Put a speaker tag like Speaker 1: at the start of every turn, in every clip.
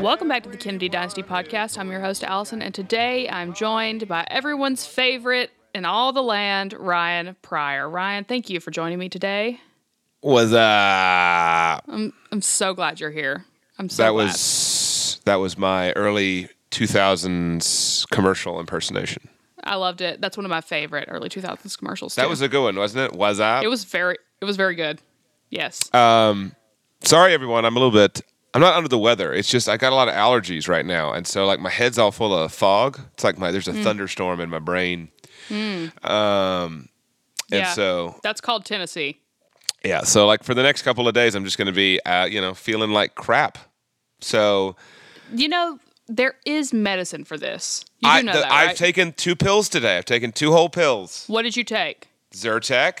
Speaker 1: Welcome back to the Kennedy Dynasty Podcast. I'm your host, Allison, and today I'm joined by everyone's favorite in all the land, Ryan Pryor. Ryan, thank you for joining me today.
Speaker 2: Was uh
Speaker 1: I'm I'm so glad you're here. I'm so glad.
Speaker 2: that
Speaker 1: glad.
Speaker 2: was that was my early 2000s commercial impersonation.
Speaker 1: I loved it. That's one of my favorite early 2000s commercials.
Speaker 2: That
Speaker 1: too.
Speaker 2: was a good one, wasn't it? Was that?
Speaker 1: It was very it was very good. Yes.
Speaker 2: Um, sorry everyone, I'm a little bit I'm not under the weather. It's just I got a lot of allergies right now, and so like my head's all full of fog. It's like my there's a thunderstorm in my brain. Um, and
Speaker 1: Yeah.
Speaker 2: so
Speaker 1: That's called Tennessee.
Speaker 2: yeah, so like for the next couple of days, I'm just going to be uh, you know feeling like crap. So
Speaker 1: You know, there is medicine for this. You
Speaker 2: I,
Speaker 1: know
Speaker 2: the-
Speaker 1: that,
Speaker 2: I've taken two pills today. I've taken two whole pills.
Speaker 1: what did you take?
Speaker 2: Zyrtec.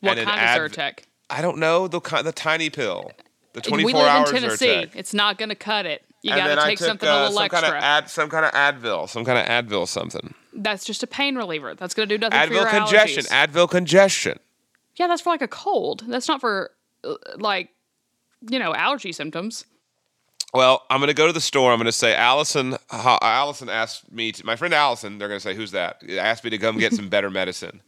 Speaker 1: What kind
Speaker 2: Adv-
Speaker 1: of Zyrtec?
Speaker 2: I don't know the the tiny pill, the
Speaker 1: And
Speaker 2: 24
Speaker 1: we live
Speaker 2: hours
Speaker 1: in Tennessee. It's not going to cut it. You got to take
Speaker 2: took,
Speaker 1: something
Speaker 2: uh,
Speaker 1: a little
Speaker 2: some
Speaker 1: extra.
Speaker 2: kind of ad, some kind of Advil, some kind of Advil, something.
Speaker 1: That's just a pain reliever. That's going to do nothing for
Speaker 2: Advil
Speaker 1: your
Speaker 2: congestion.
Speaker 1: allergies.
Speaker 2: Advil congestion.
Speaker 1: yeah, that's for like a cold. That's not for uh, like you know allergy symptoms.
Speaker 2: Well, I'm going to go to the store. I'm going to say, Allison. Allison asked me. To, my friend Allison. They're going to say, "Who's that?" Asked me to come get some better medicine.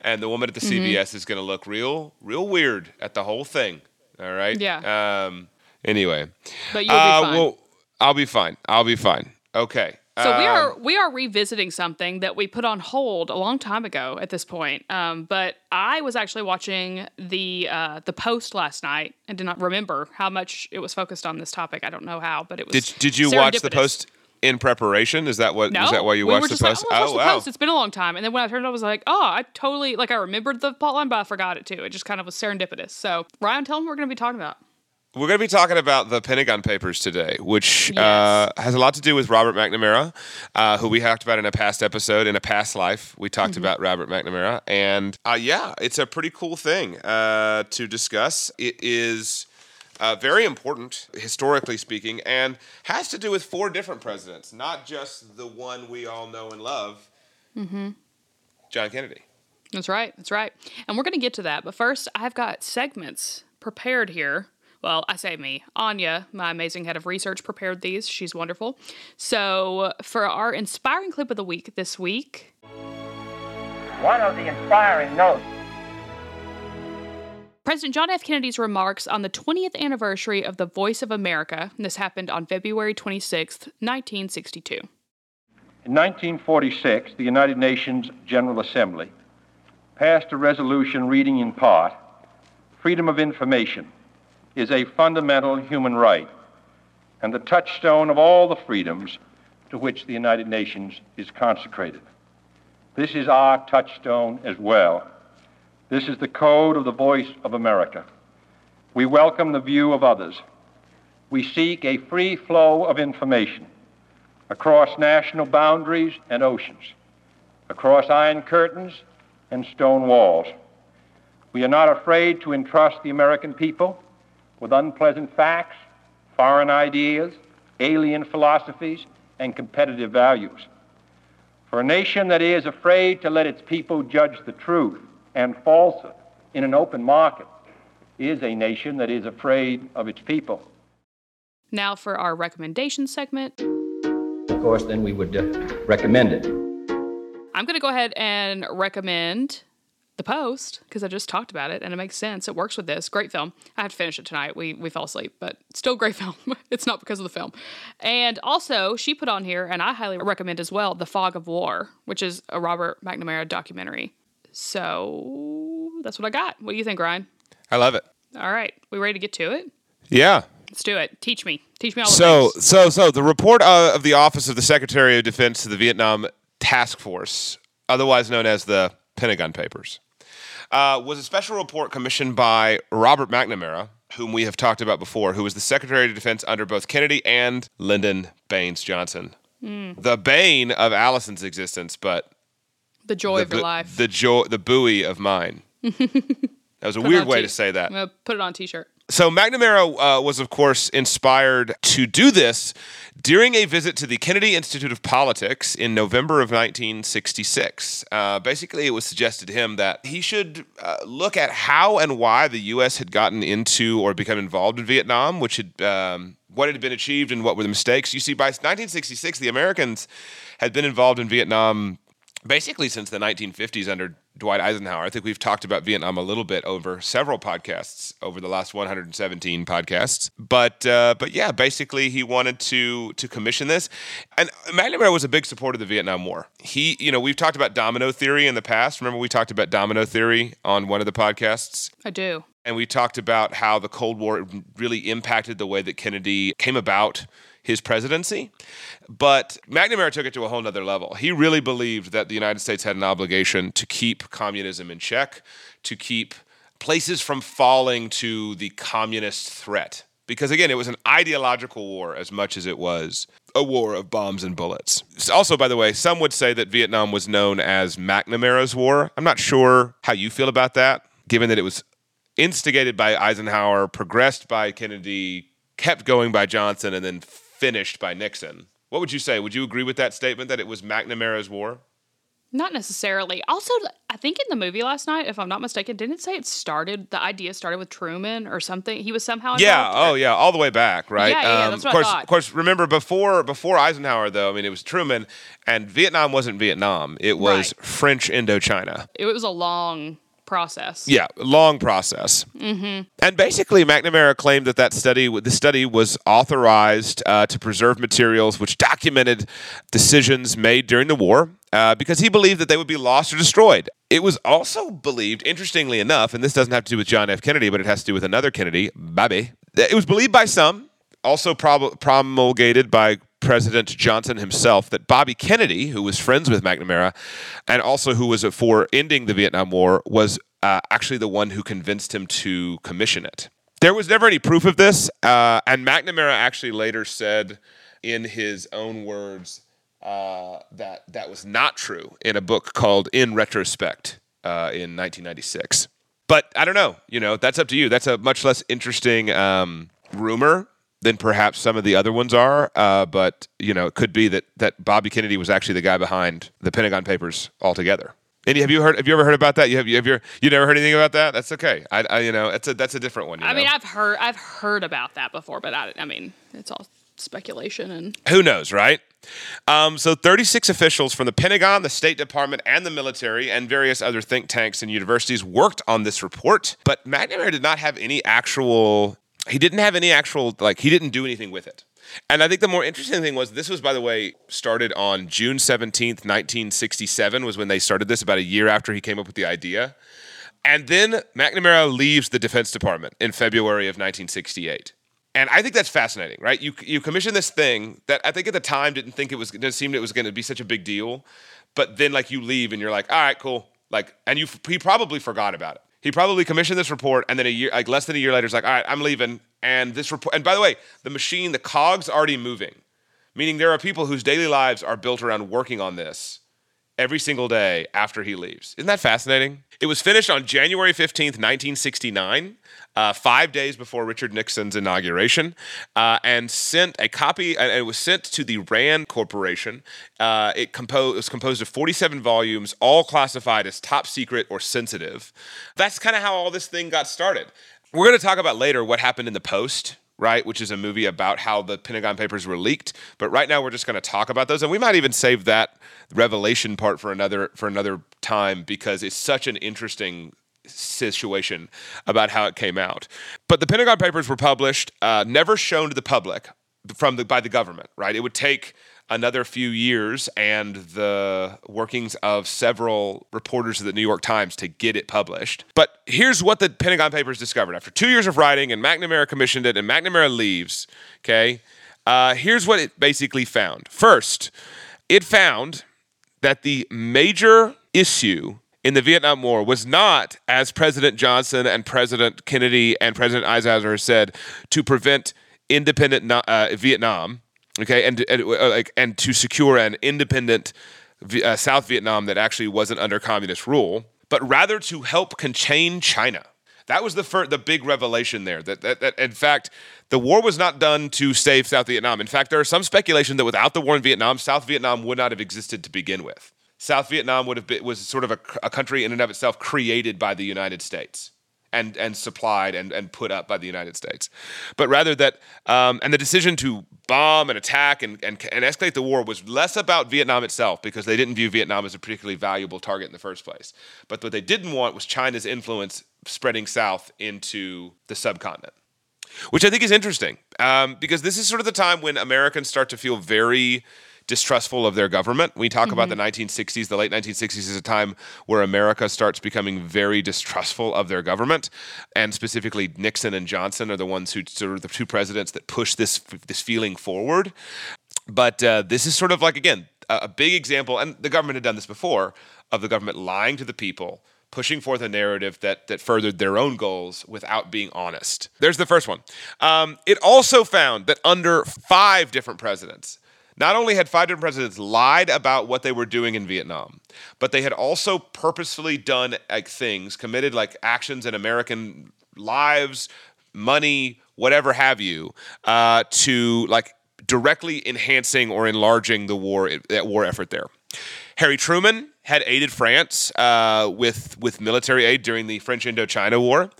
Speaker 2: And the woman at the
Speaker 1: Mm-hmm.
Speaker 2: CVS is going to look real, real weird at the whole thing. All right.
Speaker 1: Yeah.
Speaker 2: Um. Anyway.
Speaker 1: But you'll
Speaker 2: uh,
Speaker 1: be fine.
Speaker 2: Well, I'll be fine. I'll be fine. Okay.
Speaker 1: so we
Speaker 2: Um,
Speaker 1: are we are revisiting something that we put on hold a long time ago at this point. Um, but I was actually watching the uh, the post last night and did not remember how much it was focused on this topic. I don't know how, but it was.
Speaker 2: Did Did you watch the post in preparation? Is that what?
Speaker 1: No,
Speaker 2: is that why you
Speaker 1: we
Speaker 2: watched the post?
Speaker 1: Like, oh,
Speaker 2: oh
Speaker 1: the
Speaker 2: wow.
Speaker 1: post. It's been a long time. And then when I turned it, on, I was like, oh, I totally like I remembered the plot line, but I forgot it too. It just kind of was serendipitous. So Ryan, tell them what we're going to be talking about.
Speaker 2: We're going to be talking about the Pentagon Papers today, which
Speaker 1: Yes.
Speaker 2: uh, has a lot to do with Robert McNamara, uh, who we talked about in a past episode. In a past life, we talked
Speaker 1: Mm-hmm.
Speaker 2: about Robert McNamara. And uh, yeah, it's a pretty cool thing uh, to discuss. It is uh, very important, historically speaking, and has to do with four different presidents, not just the one we all know and love,
Speaker 1: Mm-hmm.
Speaker 2: John Kennedy.
Speaker 1: That's right. That's right. And we're going to get to that. But first, I've got segments prepared here. Well, I say me. Anya, my amazing head of research, prepared these. She's wonderful. So, for our inspiring clip of the week this week,
Speaker 3: One of the inspiring notes
Speaker 1: President John F. Kennedy's remarks on the 20th anniversary of the Voice of America. This happened on February 26th, 1962.
Speaker 3: In 1946, the United Nations General Assembly passed a resolution reading in part Freedom of information is a fundamental human right and the touchstone of all the freedoms to which the United Nations is consecrated. This is our touchstone as well. This is the code of the voice of America. We welcome the view of others. We seek a free flow of information across national boundaries and oceans, across iron curtains and stone walls. We are not afraid to entrust the American people with unpleasant facts, foreign ideas, alien philosophies, and competitive values. For a nation that is afraid to let its people judge the truth and falsehood in an open market is a nation that is afraid of its people.
Speaker 1: Now, for our recommendation segment,
Speaker 4: Of course, then we would uh, recommend it.
Speaker 1: I'm going to go ahead and recommend The Post because I just talked about it and it makes sense. It works with this. Great film. I have to finish it tonight. We we fell asleep, but still great film. it's not because of the film. And also, she put on here, and I highly recommend as well, The Fog of War, which is a Robert McNamara documentary. So that's what I got. What do you think, Ryan?
Speaker 2: I love it.
Speaker 1: All right, we ready to get to it?
Speaker 2: Yeah.
Speaker 1: Let's do it. Teach me. Teach me all the
Speaker 2: So,
Speaker 1: things.
Speaker 2: so, so the report uh, of the Office of the Secretary of Defense to the Vietnam Task Force, otherwise known as the Pentagon Papers, uh, was a special report commissioned by Robert McNamara, whom we have talked about before, who was the Secretary of Defense under both Kennedy and Lyndon Baines Johnson. The bane of Allison's existence, but
Speaker 1: The joy
Speaker 2: the,
Speaker 1: of your life.
Speaker 2: the joy, the buoy of mine. that was a
Speaker 1: Put
Speaker 2: weird way
Speaker 1: t-
Speaker 2: to say that.
Speaker 1: I'm gonna put it on a t-shirt.
Speaker 2: So McNamara uh, was, of course, inspired to do this during a visit to the Kennedy Institute of Politics in November of 1966. Uh, basically, it was suggested to him that he should uh, look at how and why the U.S. had gotten into or become involved in Vietnam, which had um, what had been achieved and what were the mistakes. You see, by 1966, the Americans had been involved in Vietnam basically since the 1950s under Dwight Eisenhower. I think we've talked about Vietnam a little bit over several podcasts over the last 117 podcasts. But uh, but yeah, basically he wanted to to commission this, and McNamara was a big supporter of the Vietnam War. He, you know, we've talked about domino theory in the past. Remember we talked about domino theory on one of the podcasts.
Speaker 1: I do.
Speaker 2: And we talked about how the Cold War really impacted the way that Kennedy came about his presidency. But McNamara took it to a whole nother level. He really believed that the United States had an obligation to keep communism in check, to keep places from falling to the communist threat. Because again, it was an ideological war as much as it was a war of bombs and bullets. Also, by the way, some would say that Vietnam was known as McNamara's War. I'm not sure how you feel about that, given that it was instigated by Eisenhower, progressed by Kennedy, kept going by Johnson, and then finished by Nixon. What would you say? Would you agree with that statement that it was McNamara's war?
Speaker 1: Not necessarily. Also, I think in the movie last night, if I'm not mistaken, didn't it say it started? The idea started with Truman or something. He was somehow
Speaker 2: Yeah. Oh, yeah. All the way back, right? Um,
Speaker 1: Yeah, yeah, that's
Speaker 2: of
Speaker 1: what I
Speaker 2: course,
Speaker 1: thought.
Speaker 2: of course. Remember before before Eisenhower, though. I mean, it was Truman, and Vietnam wasn't Vietnam. It was
Speaker 1: Right.
Speaker 2: French Indochina.
Speaker 1: It was a long process.
Speaker 2: Yeah, long process. Mm-hmm. And basically, McNamara claimed that that study, the study was authorized uh, to preserve materials which documented decisions made during the war uh, because he believed that they would be lost or destroyed. It was also believed, interestingly enough, and this doesn't have to do with John F. Kennedy, but it has to do with another Kennedy, Bobby. It was believed by some, also prob- promulgated by President Johnson himself that Bobby Kennedy, who was friends with McNamara and also who was for ending the Vietnam War, was uh, actually the one who convinced him to commission it. There was never any proof of this, uh, and McNamara actually later said in his own words uh, that that was not true in a book called In Retrospect uh, in 1996. But I don't know. You know, that's up to you. That's a much less interesting um, rumor than perhaps some of the other ones are. Uh, but you know, it could be that that Bobby Kennedy was actually the guy behind the Pentagon Papers altogether. And have you heard? Have you ever heard about that? You have you have your you never heard anything about that? That's okay. I, I you know, that's a that's a different one. you
Speaker 1: I mean. I've heard I've heard about that before, but I, I mean, it's all speculation and
Speaker 2: Who knows, right? Um, so, 36 officials from the Pentagon, the State Department, and the military, and various other think tanks and universities worked on this report. But McNamara did not have any actual, he didn't have any actual, like, he didn't do anything with it. And I think the more interesting thing was this was, by the way, started on June 17th, 1967, was when they started this, about a year after he came up with the idea. And then McNamara leaves the Defense Department in February of 1968. And I think that's fascinating, right? You you commission this thing that I think at the time didn't think it was didn't seem it was going to be such a big deal, but then like you leave and you're like, all right, cool, like, and you he probably forgot about it. He probably commissioned this report, and then a year, like less than a year later, he's like, all right, I'm leaving. And this report, and by the way, the machine, the cogs already moving, meaning there are people whose daily lives are built around working on this every single day after he leaves. Isn't that fascinating? It was finished on January 15th, 1969, uh, five days before Richard Nixon's inauguration, uh, and sent a copy, and it was sent to the RAND Corporation. Uh, it, compo- it was composed of 47 volumes, all classified as top secret or sensitive. That's kind of how all this thing got started. We're going to talk about later what happened in the Post right, which is a movie about how the Pentagon Papers were leaked. But right now, we're just going to talk about those, and we might even save that revelation part for another for another time because it's such an interesting situation about how it came out. But the Pentagon Papers were published, uh, never shown to the public from the by the government. Right, it would take another few years and the workings of several reporters of the New York Times to get it published. But here's what the Pentagon Papers discovered after two years of writing, and McNamara commissioned it, and McNamara leaves. Okay, uh, here's what it basically found. First, it found that the major issue in the Vietnam War was not, as President Johnson and President Kennedy and President Eisenhower said, to prevent independent uh, Vietnam, okay, and and, uh, like, and to secure an independent uh, South Vietnam that actually wasn't under communist rule, but rather to help contain China. That was the the big revelation there. That, that, that in fact, the war was not done to save South Vietnam. In fact, there is some speculation that without the war in Vietnam, South Vietnam would not have existed to begin with. South Vietnam would have been was sort of a, a country in and of itself created by the United States and and supplied and, and put up by the United States, but rather that um, and the decision to bomb and attack and, and and escalate the war was less about Vietnam itself because they didn't view Vietnam as a particularly valuable target in the first place. But what they didn't want was China's influence spreading south into the subcontinent, which I think is interesting um, because this is sort of the time when Americans start to feel very distrustful of their government. We talk mm-hmm. about the 1960s, the late 1960s is a time where America starts becoming very distrustful of their government, and specifically Nixon and Johnson are the ones who sort of the two presidents that push this this feeling forward. But uh, this is sort of like again a, a big example, and the government had done this before of the government lying to the people pushing forth a narrative that that furthered their own goals without being honest. There's the first one. Um, it also found that under five different presidents, not only had five different presidents lied about what they were doing in Vietnam, but they had also purposefully done like things, committed like actions in American lives, money, whatever have you, uh, to like directly enhancing or enlarging the war that war effort there. Harry Truman had aided France uh, with with military aid during the French Indochina War.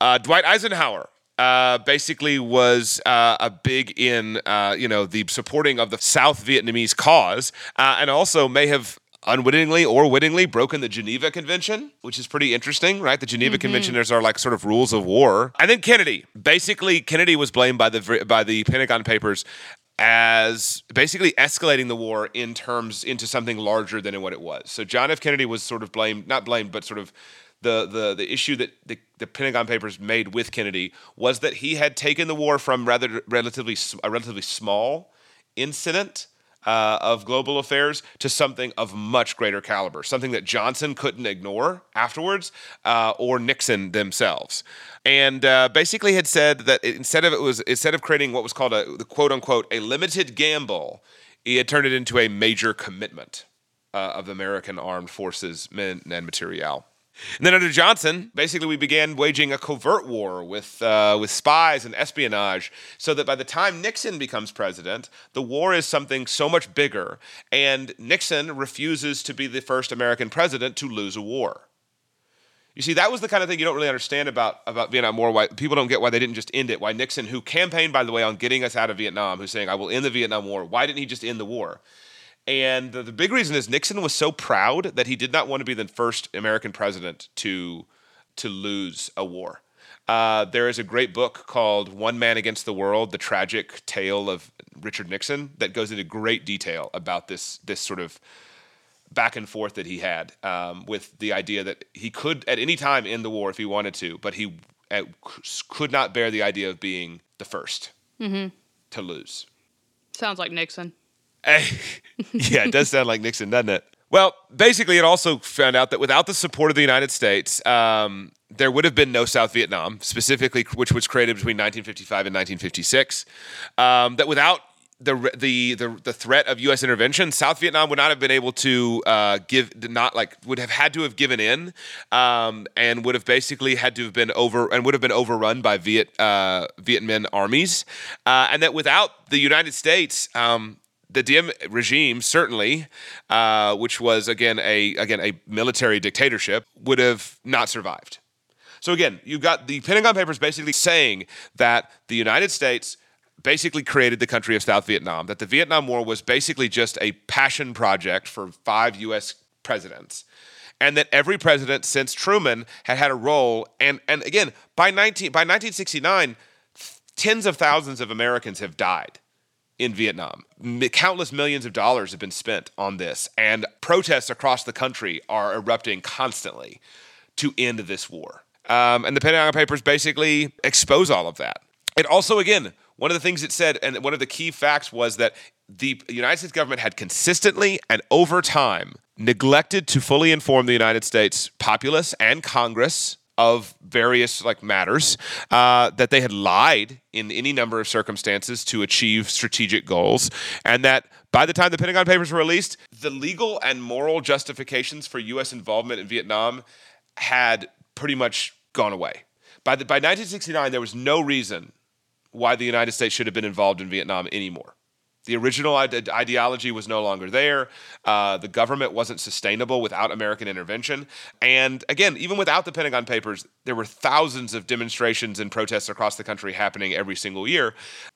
Speaker 2: Uh, Dwight Eisenhower uh, basically was uh, a big in uh, you know the supporting of the South Vietnamese cause, uh, and also may have unwittingly or wittingly broken the Geneva Convention, which is pretty interesting, right? The Geneva mm-hmm. Convention there's are like sort of rules of war. And then Kennedy, basically Kennedy was blamed by the by the Pentagon Papers as basically escalating the war in terms into something larger than what it was. So John F. Kennedy was sort of blamed, not blamed, but sort of the the the issue that the, the Pentagon Papers made with Kennedy was that he had taken the war from rather relatively a relatively small incident uh, of global affairs to something of much greater caliber, something that Johnson couldn't ignore afterwards, uh, or Nixon themselves, and uh, basically had said that instead of it was instead of creating what was called a the quote unquote a limited gamble, he had turned it into a major commitment uh, of American armed forces men and material. And then under Johnson, basically, we began waging a covert war with uh, with spies and espionage, so that by the time Nixon becomes president, the war is something so much bigger, and Nixon refuses to be the first American president to lose a war. You see, that was the kind of thing you don't really understand about, about Vietnam War. Why people don't get why they didn't just end it. Why Nixon, who campaigned, by the way, on getting us out of Vietnam, who's saying, I will end the Vietnam War, why didn't he just end the war? And the, the big reason is Nixon was so proud that he did not want to be the first American president to to lose a war. Uh, there is a great book called One Man Against the World: The Tragic Tale of Richard Nixon that goes into great detail about this this sort of back and forth that he had um, with the idea that he could at any time end the war if he wanted to, but he uh, could not bear the idea of being the 1st mm-hmm. to lose.
Speaker 1: Sounds like Nixon.
Speaker 2: yeah, it does sound like Nixon, doesn't it? Well, basically, it also found out that without the support of the United States, um, there would have been no South Vietnam, specifically, which was created between 1955 and 1956. Um, that without the, the the the threat of U.S. intervention, South Vietnam would not have been able to uh, give not like would have had to have given in, um, and would have basically had to have been over and would have been overrun by Viet uh, Viet Minh armies, uh, and that without the United States, um, the Diem regime certainly, uh, which was again a again a military dictatorship, would have not survived. So again, you've got the Pentagon Papers basically saying that the United States basically created the country of South Vietnam, that the Vietnam War was basically just a passion project for five U.S. presidents, and that every president since Truman had had a role. And and again, by 19 by 1969, tens of thousands of Americans have died in Vietnam. Countless millions of dollars have been spent on this, and protests across the country are erupting constantly to end this war. Um, and the Pentagon Papers basically expose all of that. It also, again, one of the things it said, and one of the key facts was that the United States government had consistently and over time neglected to fully inform the United States populace and Congress of various like matters uh, that they had lied in any number of circumstances to achieve strategic goals and that by the time the pentagon papers were released the legal and moral justifications for u.s involvement in vietnam had pretty much gone away. By, the, by 1969 there was no reason why the united states should have been involved in vietnam anymore the original ide- ideology was no longer there. Uh, the government wasn't sustainable without American intervention. And again, even without the Pentagon Papers, there were thousands of demonstrations and protests across the country happening every single year.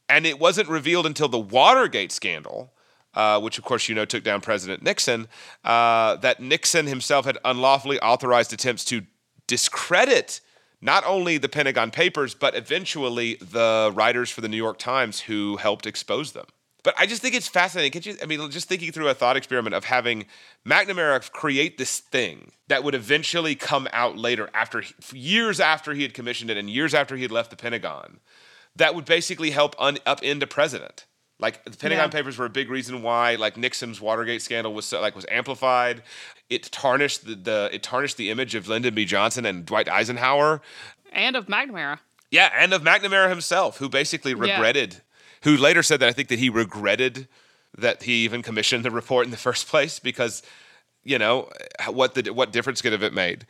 Speaker 2: And it wasn't revealed until the Watergate scandal. Uh, which of course you know took down President Nixon, uh, that Nixon himself had unlawfully authorized attempts to discredit not only the Pentagon Papers, but eventually the writers for the New York Times who helped expose them. But I just think it's fascinating. Could you, I mean, just thinking through a thought experiment of having McNamara create this thing that would eventually come out later, after years after he had commissioned it and years after he had left the Pentagon, that would basically help un, upend a president. Like the Pentagon yeah. Papers were a big reason why, like Nixon's Watergate scandal was so, like was amplified. It tarnished the, the it tarnished the image of Lyndon B. Johnson and Dwight Eisenhower,
Speaker 1: and of McNamara.
Speaker 2: Yeah, and of McNamara himself, who basically regretted yeah who later said that I think that he regretted that he even commissioned the report in the first place because you know what the what difference could have it made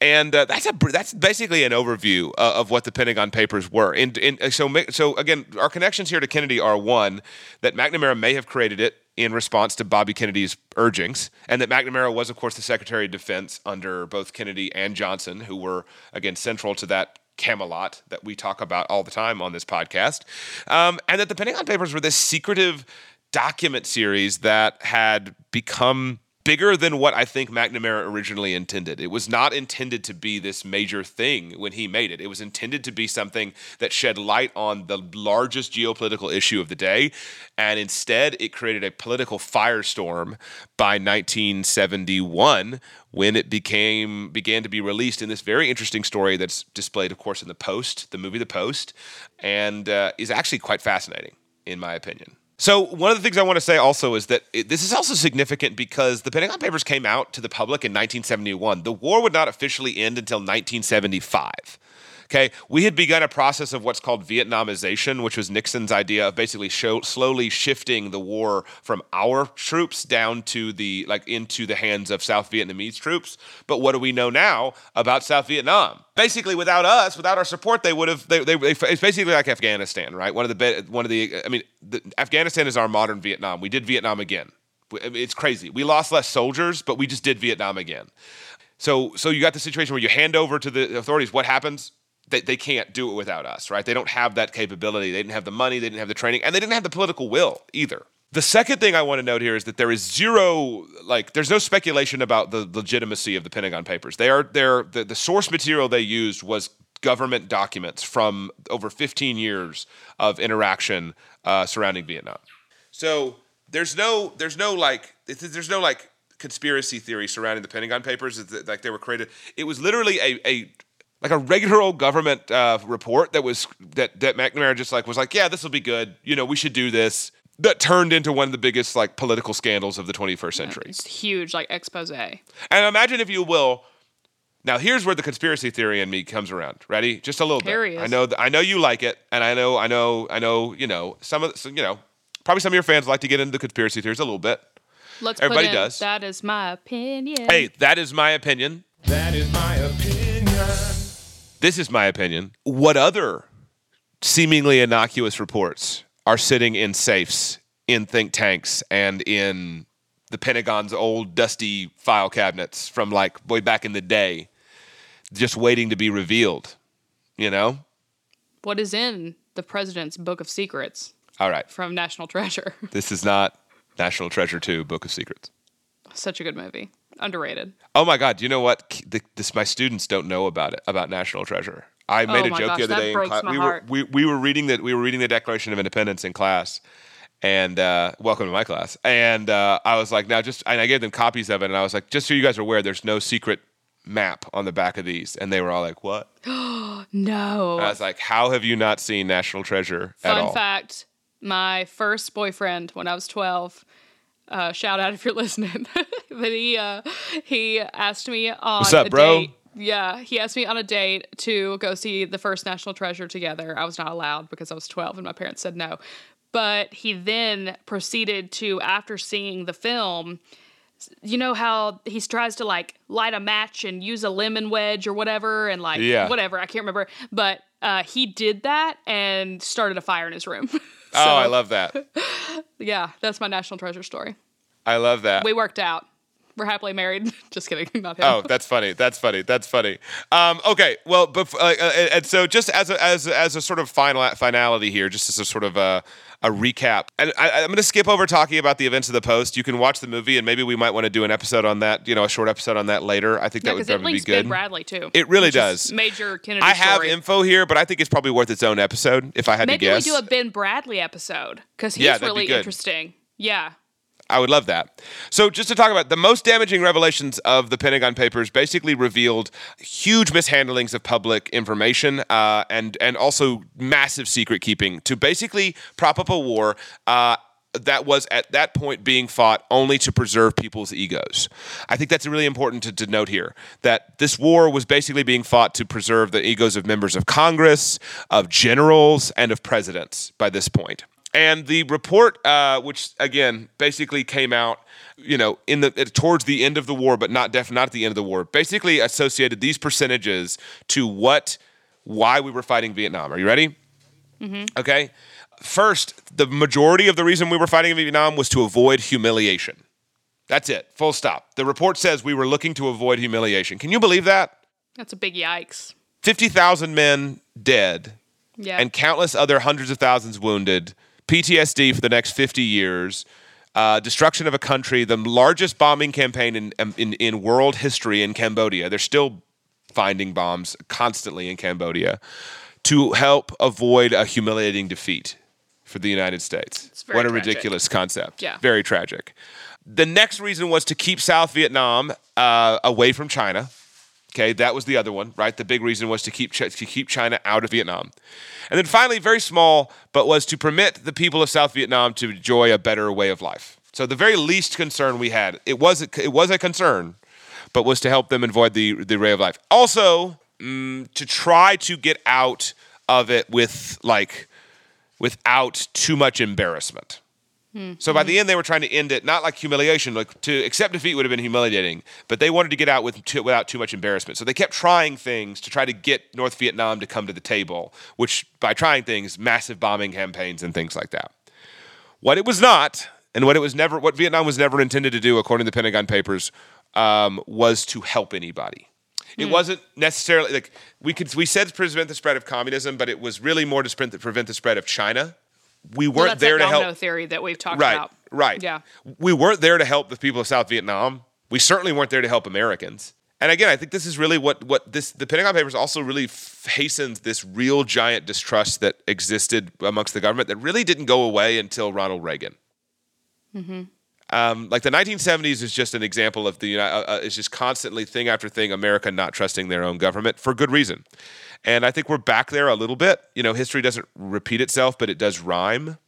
Speaker 2: and uh, that's a that's basically an overview uh, of what the Pentagon Papers were. And, and so so again, our connections here to Kennedy are one that McNamara may have created it in response to Bobby Kennedy's urgings, and that McNamara was, of course, the Secretary of Defense under both Kennedy and Johnson, who were again central to that Camelot that we talk about all the time on this podcast, um, and that the Pentagon Papers were this secretive document series that had become bigger than what I think McNamara originally intended. It was not intended to be this major thing when he made it. It was intended to be something that shed light on the largest geopolitical issue of the day. And instead, it created a political firestorm by 1971 when it became began to be released in this very interesting story that's displayed, of course, in the Post, the movie The Post, and uh, is actually quite fascinating, in my opinion. So one of the things I want to say also is that it, this is also significant because the Pentagon Papers came out to the public in 1971. The war would not officially end until 1975. Okay, we had begun a process of what's called Vietnamization, which was Nixon's idea of basically show, slowly shifting the war from our troops down to the like into the hands of South Vietnamese troops. But what do we know now about South Vietnam? Basically, without us, without our support, they would have. They, they, they, it's basically like Afghanistan, right? One of the one of the. I mean, the, Afghanistan is our modern Vietnam. We did Vietnam again. It's crazy. We lost less soldiers, but we just did Vietnam again. So, so you got the situation where you hand over to the authorities. What happens? They, they can't do it without us, right? They don't have that capability. They didn't have the money, they didn't have the training, and they didn't have the political will either. The second thing I want to note here is that there is zero, like, there's no speculation about the legitimacy of the Pentagon Papers. They are, they're, the, the source material they used was government documents from over 15 years of interaction uh, surrounding Vietnam. So there's no, there's no like, there's no like conspiracy theory surrounding the Pentagon Papers. Like they were created. It was literally a, a like a regular old government uh, report that was that that McNamara just like was like, yeah, this will be good. You know, we should do this. That turned into one of the biggest like political scandals of the 21st century.
Speaker 1: It's huge, like expose.
Speaker 2: And imagine, if you will. Now here's where the conspiracy theory in me comes around. Ready? Just a little bit. I know. I know you like it, and I know. I know. I know. You know some of. You know, probably some of your fans like to get into the conspiracy theories a little bit.
Speaker 1: Let's Everybody does. That is my opinion.
Speaker 2: Hey, that is my opinion. That is my opinion this is my opinion. What other seemingly innocuous reports are sitting in safes, in think tanks, and in the Pentagon's old dusty file cabinets from like way back in the day, just waiting to be revealed? You know?
Speaker 1: What is in the president's book of secrets?
Speaker 2: All right.
Speaker 1: From National Treasure.
Speaker 2: this is not National Treasure 2 Book of Secrets.
Speaker 1: Such a good movie. Underrated.
Speaker 2: Oh my God! Do you know what? The, this my students don't know about it about National Treasure. I oh made a joke gosh, the other day in class. We were we, we were reading that we were reading the Declaration of Independence in class, and uh, welcome to my class. And uh, I was like, now just and I gave them copies of it, and I was like, just so you guys are aware, there's no secret map on the back of these, and they were all like, what?
Speaker 1: no, No.
Speaker 2: And I was like, how have you not seen National Treasure at
Speaker 1: Fun
Speaker 2: all?
Speaker 1: fact my first boyfriend when I was 12, uh, shout out if you're listening, but he, uh, he asked me on
Speaker 2: What's up,
Speaker 1: a
Speaker 2: bro?
Speaker 1: date. Yeah, he asked me on a date to go see the first National Treasure together. I was not allowed because I was 12 and my parents said no. But he then proceeded to, after seeing the film, you know how he tries to like light a match and use a lemon wedge or whatever and like
Speaker 2: Yeah.
Speaker 1: whatever, I can't remember. But uh, he did that and started a fire in his room.
Speaker 2: oh, I love that.
Speaker 1: Yeah, that's my National Treasure story.
Speaker 2: I love that.
Speaker 1: We worked out. We're happily married. Just kidding, not him.
Speaker 2: Oh, that's funny. That's funny. That's funny. Um, okay, well, but uh, uh, and so just as a, as a- as a sort of final finality here, just as a sort of a, a recap, and I, I'm going to skip over talking about the events of the post. You can watch the movie, and maybe we might want to do an episode on that. You know, a short episode on that later. I think that would probably be good.
Speaker 1: Ben Bradlee too.
Speaker 2: It really does.
Speaker 1: Major Kennedy
Speaker 2: I have
Speaker 1: story.
Speaker 2: info here, but I think it's probably worth its own episode if I had
Speaker 1: Maybe
Speaker 2: to guess.
Speaker 1: we do a Ben Bradlee episode because he's
Speaker 2: Yeah, be
Speaker 1: really interesting. Yeah.
Speaker 2: I would love that. So, just to talk about the most damaging revelations of the Pentagon Papers, basically revealed huge mishandlings of public information uh, and and also massive secret keeping to basically prop up a war. Uh, that was at that point being fought only to preserve people's egos. I think that's really important to, to note here that this war was basically being fought to preserve the egos of members of Congress, of generals, and of presidents by this point. And the report, uh, which again basically came out, you know, in the towards the end of the war, but not def not at the end of the war, basically associated these percentages to what, why we were fighting Vietnam. Are you ready? Okay. First, the majority of the reason we were fighting in Vietnam was to avoid humiliation. That's it. Full stop. The report says we were looking to avoid humiliation. Can you believe that?
Speaker 1: That's a big yikes.
Speaker 2: 50,000 men dead
Speaker 1: Yeah.
Speaker 2: and countless other hundreds of thousands wounded, PTSD for the next 50 years, uh, destruction of a country, the largest bombing campaign in, in, in world history in Cambodia. They're still finding bombs constantly in Cambodia to help avoid a humiliating defeat for the United States. what a
Speaker 1: tragic.
Speaker 2: ridiculous concept.
Speaker 1: Yeah.
Speaker 2: Very tragic. The next reason was to keep South Vietnam uh, away from China. Okay, that was the other one, right? The big reason was to keep to keep China out of Vietnam, and then finally, very small, but was to permit the people of South Vietnam to enjoy a better way of life. So the very least concern we had, it was it was a concern, but was to help them avoid the the way of life. Also, mm, to try to get out of it with like without too much embarrassment. Hmm. So by the hmm. end, they were trying to end it not like humiliation, like to accept defeat would have been humiliating, but they wanted to get out with too, without too much embarrassment. So they kept trying things to try to get North Vietnam to come to the table, which by trying things, massive bombing campaigns and things like that. What it was not, and what it was never, what Vietnam was never intended to do, according to the Pentagon Papers, um, was to help anybody. It hmm. wasn't necessarily like we could we said to prevent the spread of communism, but it was really more to prevent the spread of China. We weren't
Speaker 1: that's
Speaker 2: there to help.
Speaker 1: theory that we've talked
Speaker 2: Right,
Speaker 1: about.
Speaker 2: right.
Speaker 1: Yeah.
Speaker 2: We weren't there to help the people of South Vietnam. We certainly weren't there to help Americans. And again, I think this is really what what this the Pentagon Papers also really f- hastens this real giant distrust that existed amongst the government that really didn't go away until Ronald Reagan. Um, like the 1970s is just an example of the uh, uh, it's just constantly thing after thing America not trusting their own government for good reason. And I think we're back there a little bit. You know, history doesn't repeat itself, but it does rhyme.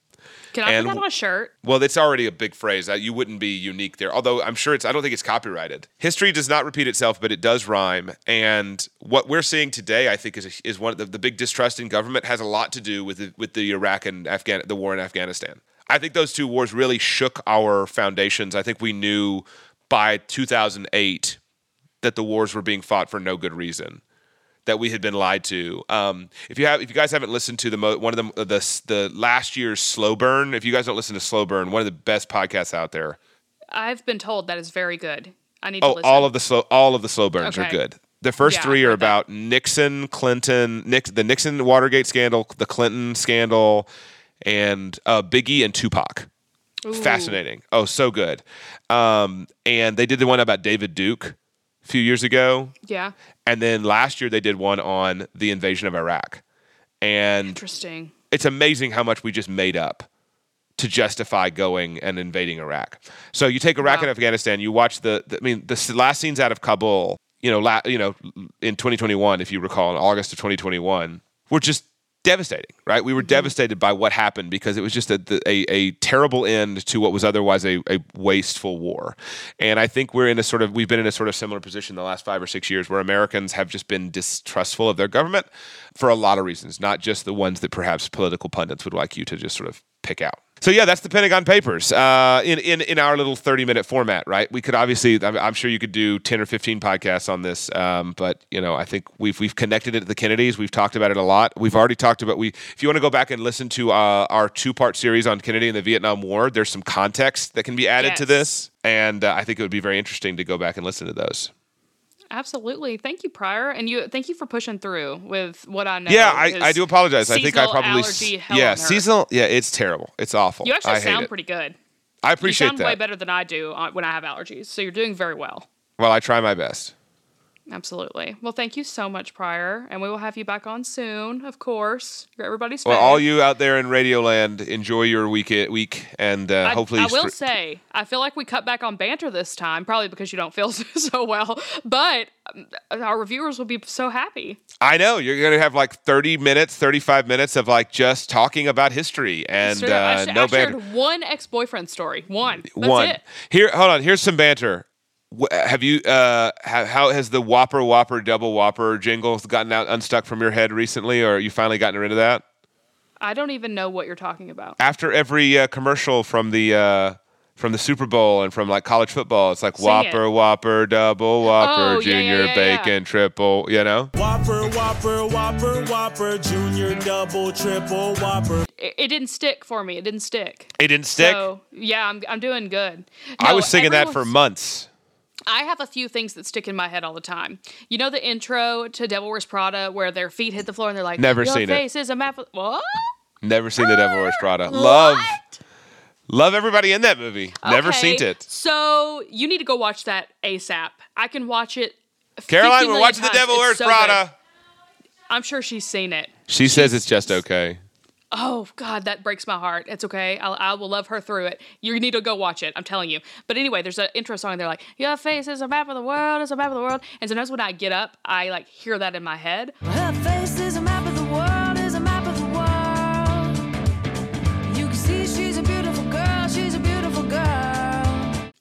Speaker 1: Can I
Speaker 2: And
Speaker 1: put that on a shirt?
Speaker 2: Well, it's already a big phrase. Uh, You wouldn't be unique there. Although I'm sure it's, I don't think it's copyrighted. History does not repeat itself, but it does rhyme. And what we're seeing today, I think, is, is one of the, the big distrust in government has a lot to do with the, with the Iraq and Afghan, the war in Afghanistan. I think those two wars really shook our foundations. I think we knew by 2008 that the wars were being fought for no good reason that we had been lied to. Um, if you have, if you guys haven't listened to the mo- one of the the the last year's Slow Burn, if you guys don't listen to Slow Burn, one of the best podcasts out there.
Speaker 1: I've been told that is very good. I need to
Speaker 2: Oh,
Speaker 1: listen.
Speaker 2: all of the slow all of the slow burns are good. The first
Speaker 1: Yeah,
Speaker 2: three are about Nixon, Clinton, Nick, the Nixon Watergate scandal, the Clinton scandal, and uh, Biggie and Tupac. Fascinating. Oh, so good. Um, and they did the one about David Duke few years ago.
Speaker 1: yeah.
Speaker 2: And then last year they did one on the invasion of Iraq. And
Speaker 1: Interesting.
Speaker 2: it's amazing how much we just made up to justify going and invading Iraq. So you take Iraq
Speaker 1: Wow.
Speaker 2: and Afghanistan, you watch the, the I mean, the last scenes out of Kabul, you know, la- you know, in 2021, if you recall, in August of 2021, were just devastating, right? We were mm-hmm. devastated by what happened because it was just a, a, a terrible end to what was otherwise a, a wasteful war. And I think we're in a sort of, we've been in a sort of similar position the last five or six years where Americans have just been distrustful of their government for a lot of reasons, not just the ones that perhaps political pundits would like you to just sort of pick out. So yeah, that's the Pentagon Papers uh, in in in our little thirty minute format, right? We could obviously, I'm, I'm sure you could do ten or fifteen podcasts on this, um, but you know, I think we've we've connected it to the Kennedys. We've talked about it a lot. We've already talked about we. If you want to go back and listen to uh, our two part series on Kennedy and the Vietnam War, there's some context that can be added to this, and uh, I think it would be very interesting to go back and listen to those.
Speaker 1: Absolutely. Thank you, Pryor, and you. Thank you for pushing through with what I know.
Speaker 2: Yeah, I, I do apologize. I think I probably
Speaker 1: allergy
Speaker 2: s-
Speaker 1: hell
Speaker 2: yeah seasonal yeah it's terrible. It's awful.
Speaker 1: You actually
Speaker 2: I
Speaker 1: sound pretty good.
Speaker 2: I appreciate You
Speaker 1: sound
Speaker 2: that.
Speaker 1: way better than I do uh, when I have allergies. So you're doing very well.
Speaker 2: Well, I try my best.
Speaker 1: Absolutely. Well, thank you so much, Pryor, and we will have you back on soon, of course. You're everybody's
Speaker 2: Well, all you out there in Radioland, enjoy your week week, and uh,
Speaker 1: I,
Speaker 2: hopefully.
Speaker 1: I will say, I feel like we cut back on banter this time, probably because you don't feel so well. But um, our reviewers will be so happy.
Speaker 2: I know you're going to have like 30 minutes, 35 minutes of like just talking about history and
Speaker 1: up, I,
Speaker 2: uh,
Speaker 1: sh-
Speaker 2: no
Speaker 1: I
Speaker 2: banter.
Speaker 1: one ex-boyfriend story. One. That's
Speaker 2: One
Speaker 1: it.
Speaker 2: here. Hold on. Here's some banter. Wh- Have you? Uh, how, how has the Whopper Whopper Double Whopper jingles gotten out unstuck from your head recently, or you finally gotten rid of that?
Speaker 1: I don't even know what you're talking about.
Speaker 2: After every uh, commercial from the uh, from the Super Bowl and from like college football, it's like
Speaker 1: Sing
Speaker 2: Whopper
Speaker 1: it.
Speaker 2: Whopper Double Whopper
Speaker 1: Oh, yeah, yeah,
Speaker 2: Junior
Speaker 1: yeah, yeah.
Speaker 2: Bacon Triple. You know.
Speaker 5: Whopper, Whopper, Whopper, Whopper, Junior, Double, Triple, Whopper.
Speaker 1: It, it didn't stick for me. It didn't stick.
Speaker 2: It didn't stick.
Speaker 1: So yeah, I'm I'm doing good.
Speaker 2: I was singing that for months.
Speaker 1: I have a few things that stick in my head all the time. You know the intro to Devil Wears Prada where their feet hit the floor and they're like,
Speaker 2: Never
Speaker 1: Your
Speaker 2: seen it.
Speaker 1: face is a map of what?
Speaker 2: Never seen the Devil Wears Prada. Love, love everybody in that movie. Never seen it.
Speaker 1: So you need to go watch that ASAP. I can watch it.
Speaker 2: Caroline, we're watching the. Devil Wears
Speaker 1: so
Speaker 2: Prada.
Speaker 1: good. I'm sure she's seen it.
Speaker 2: She says it's just okay.
Speaker 1: Oh God, that breaks my heart. It's okay. I'll, I will love her through it. You need to go watch it. I'm telling you. But anyway, there's an intro song. And they're like, "Your face is a map of the world. It's a map of the world." And sometimes when I get up, I like hear that in my head.
Speaker 6: Her face is a map of the world,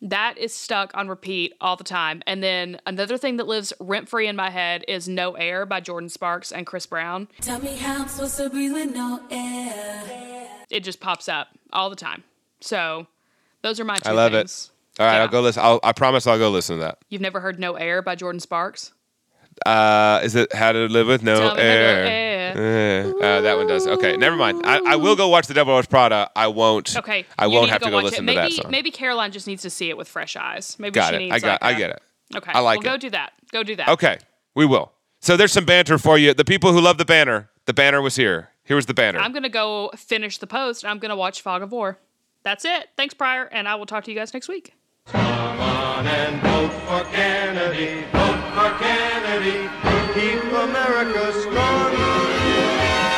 Speaker 1: That is stuck on repeat all the time. And then another thing that lives rent free in my head is "No Air" by Jordin Sparks and Chris Brown.
Speaker 6: Tell me how I'm supposed to breathe with no air.
Speaker 1: It just pops up all the time. So those are my two
Speaker 2: I love
Speaker 1: things.
Speaker 2: it. All right,
Speaker 1: Yeah.
Speaker 2: I'll go listen. I'll, I promise I'll go listen to that.
Speaker 1: You've never heard "No Air" by Jordin Sparks?
Speaker 2: Uh, is it How to Live with No
Speaker 1: Tell me how
Speaker 2: Air?
Speaker 1: air.
Speaker 2: Uh, that one does. Okay, never mind. I, I will go watch the Devil Wears Prada. I won't.
Speaker 1: Okay,
Speaker 2: I
Speaker 1: you
Speaker 2: won't
Speaker 1: need
Speaker 2: have to go,
Speaker 1: watch
Speaker 2: listen
Speaker 1: it.
Speaker 2: to
Speaker 1: maybe,
Speaker 2: that song.
Speaker 1: Maybe Caroline just needs to see it with fresh eyes. Maybe
Speaker 2: Got
Speaker 1: she
Speaker 2: it.
Speaker 1: needs.
Speaker 2: I got.
Speaker 1: like
Speaker 2: I
Speaker 1: a-
Speaker 2: get it.
Speaker 1: Okay,
Speaker 2: I like
Speaker 1: well, go do that. Go do that.
Speaker 2: Okay, we will. So there's some banter for you. The people who love the banner. The banner was here. Here was the banner.
Speaker 1: I'm gonna go finish the post. and I'm gonna watch Fog of War. That's it. Thanks, Pryor, and I will talk to you guys next week.
Speaker 7: and vote for Kennedy. Vote for Kennedy. Keep America strong.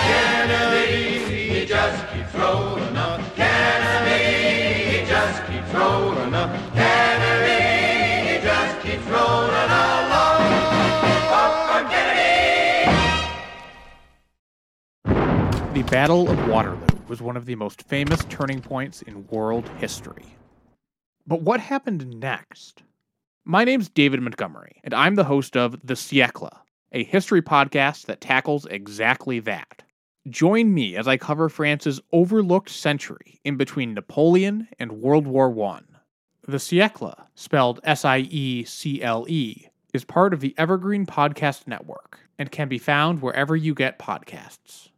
Speaker 7: Kennedy, he just keeps rolling up. Kennedy, he just keeps rolling up. Kennedy, he just keeps rolling along. Vote for Kennedy.
Speaker 8: The Battle of Waterloo was one of the most famous turning points in world history. But what happened next? My name's David Montgomery, and I'm the host of The Siècle, a history podcast that tackles exactly that. Join me as I cover France's overlooked century in between Napoleon and World War I. The Siècle, spelled S I E C L E, is part of the Evergreen Podcast Network and can be found wherever you get podcasts.